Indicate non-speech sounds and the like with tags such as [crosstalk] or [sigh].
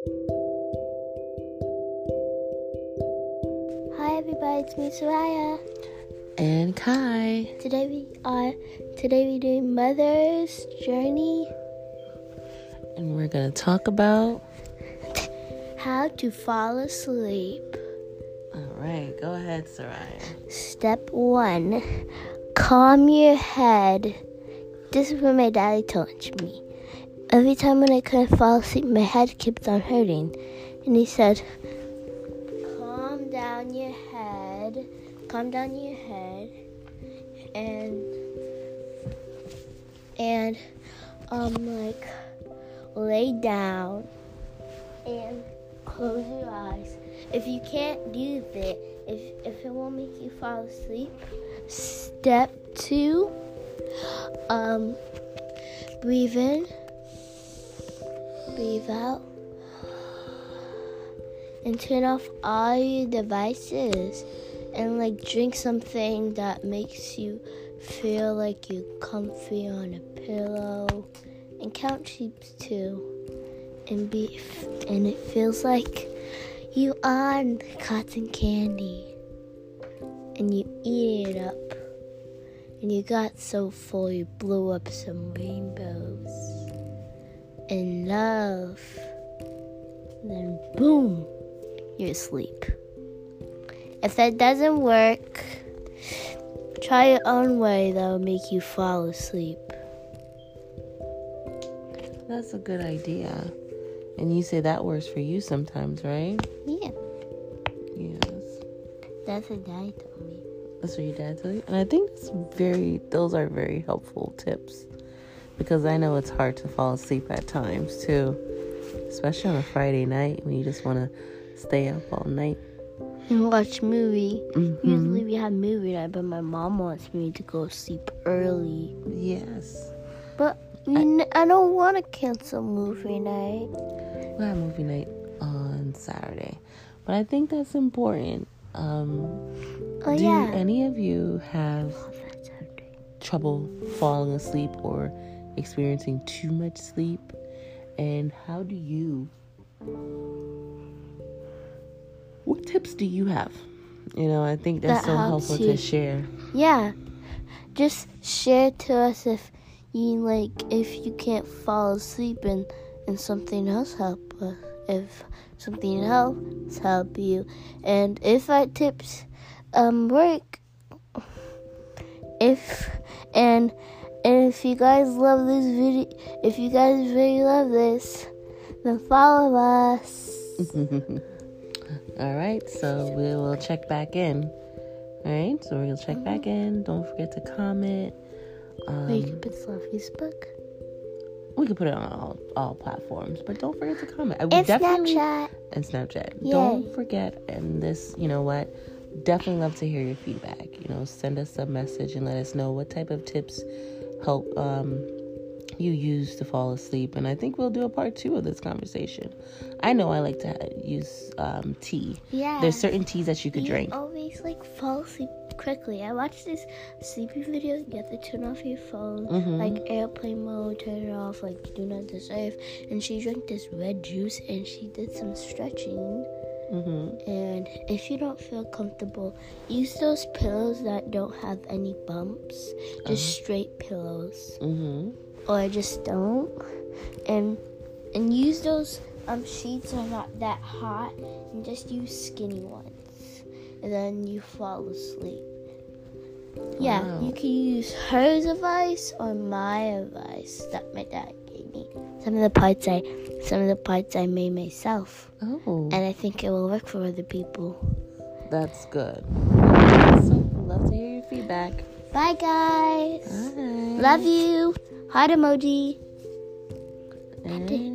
Hi everybody, it's me SaRiah. And Kai. Today we are today we doing Mother's Journey. And we're gonna talk about how to fall asleep. Alright, go ahead, SaRiah. Step one. Calm your head. This is what my daddy taught me. Every time when I couldn't fall asleep, my head kept on hurting. And he said, Calm down your head. Calm down your head. And, and, um, like, lay down and close your eyes. If you can't do that, if, if it won't make you fall asleep, step two, um, breathe in breathe out, and turn off all your devices. And like drink something that makes you feel like you're comfy on a pillow, and count sheep too. And be, and it feels like you are cotton candy, and you eat it up, and you got so full you blew up some rainbows in love, then boom, you're asleep. If that doesn't work, try your own way that will make you fall asleep. That's a good idea. And you say that works for you sometimes, right? Yeah. Yes. That's what Daddy told me. That's what your dad told you? And I think it's very those are very helpful tips because I know it's hard to fall asleep at times too, especially on a Friday night when you just want to stay up all night and watch movie. Mm-hmm. Usually we have movie night, but my mom wants me to go to sleep early. Yes, but I, I don't want to cancel movie night. We have movie night on Saturday, but I think that's important. Um, oh, do yeah. any of you have trouble falling asleep or experiencing too much sleep? And how do you what tips do you have? You know, I think that's that so helpful you. to share. Yeah. Just share to us if you like if you can't fall asleep and and something else help uh, if something else help you and if our tips um work if and if you guys love this video, if you guys really love this, then follow us. [laughs] All right, so we will check back in. All right, so we'll check back in. Don't forget to comment. Um, Wait, you can put this on Facebook. We can put it on all, all platforms, but don't forget to comment. And Snapchat. And Snapchat. Yay. Don't forget, and this, you know what? Definitely love to hear your feedback. You know, send us a message and let us know what type of tips help um, you use to fall asleep. And I think we'll do a part two of this conversation. I know I like to use um, tea. Yeah. There's certain teas that you could you drink. always like fall asleep quickly. I watched this sleepy video. You have to turn off your phone, mm-hmm. like airplane mode, turn it off, like do not disturb. And she drank this red juice and she did some stretching. Mm-hmm. And if you don't feel comfortable, use those pillows that don't have any bumps, just uh-huh. straight pillows, mm-hmm. or just don't. And and use those um sheets that are not that hot, and just use skinny ones, and then you fall asleep. Wow. Yeah, you can use her advice or my advice that my dad. Some of the parts I some of the parts I made myself. Oh. And I think it will work for other people. That's good. So, love to hear your feedback. Bye, guys. Bye. Love you. Heart emoji. And